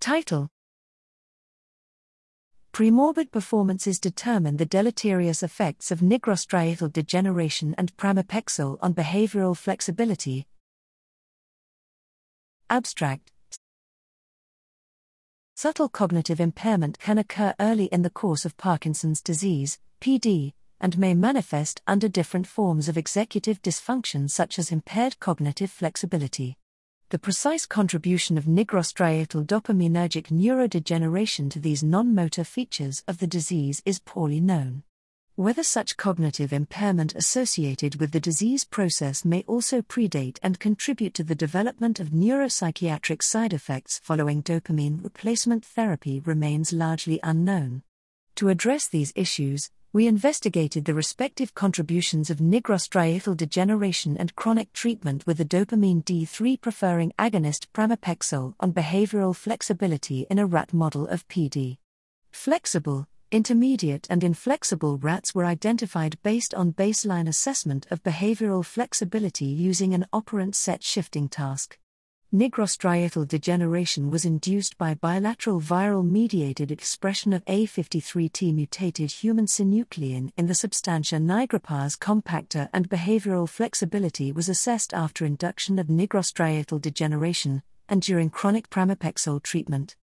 Title Premorbid performances determine the deleterious effects of nigrostriatal degeneration and pramipexole on behavioral flexibility. Abstract Subtle cognitive impairment can occur early in the course of Parkinson's disease, PD, and may manifest under different forms of executive dysfunction such as impaired cognitive flexibility. The precise contribution of nigrostriatal dopaminergic neurodegeneration to these non motor features of the disease is poorly known. Whether such cognitive impairment associated with the disease process may also predate and contribute to the development of neuropsychiatric side effects following dopamine replacement therapy remains largely unknown. To address these issues, we investigated the respective contributions of nigrostriatal degeneration and chronic treatment with the dopamine D3 preferring agonist pramipexole on behavioral flexibility in a rat model of PD. Flexible, intermediate and inflexible rats were identified based on baseline assessment of behavioral flexibility using an operant set shifting task. Nigrostriatal degeneration was induced by bilateral viral mediated expression of A53T mutated human synuclein in the substantia nigra pars compacta, and behavioral flexibility was assessed after induction of nigrostriatal degeneration and during chronic pramipexole treatment.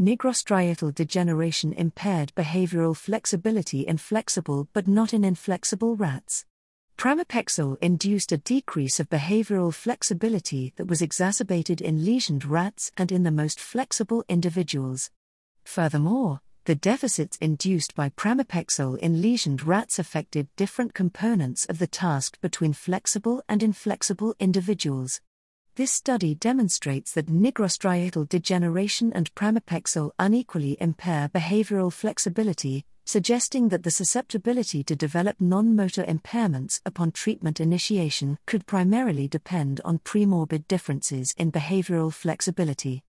Nigrostriatal degeneration impaired behavioral flexibility in flexible but not in inflexible rats. Pramipexole induced a decrease of behavioral flexibility that was exacerbated in lesioned rats and in the most flexible individuals. Furthermore, the deficits induced by pramipexole in lesioned rats affected different components of the task between flexible and inflexible individuals. This study demonstrates that nigrostriatal degeneration and pramipexole unequally impair behavioral flexibility, suggesting that the susceptibility to develop non motor impairments upon treatment initiation could primarily depend on premorbid differences in behavioral flexibility.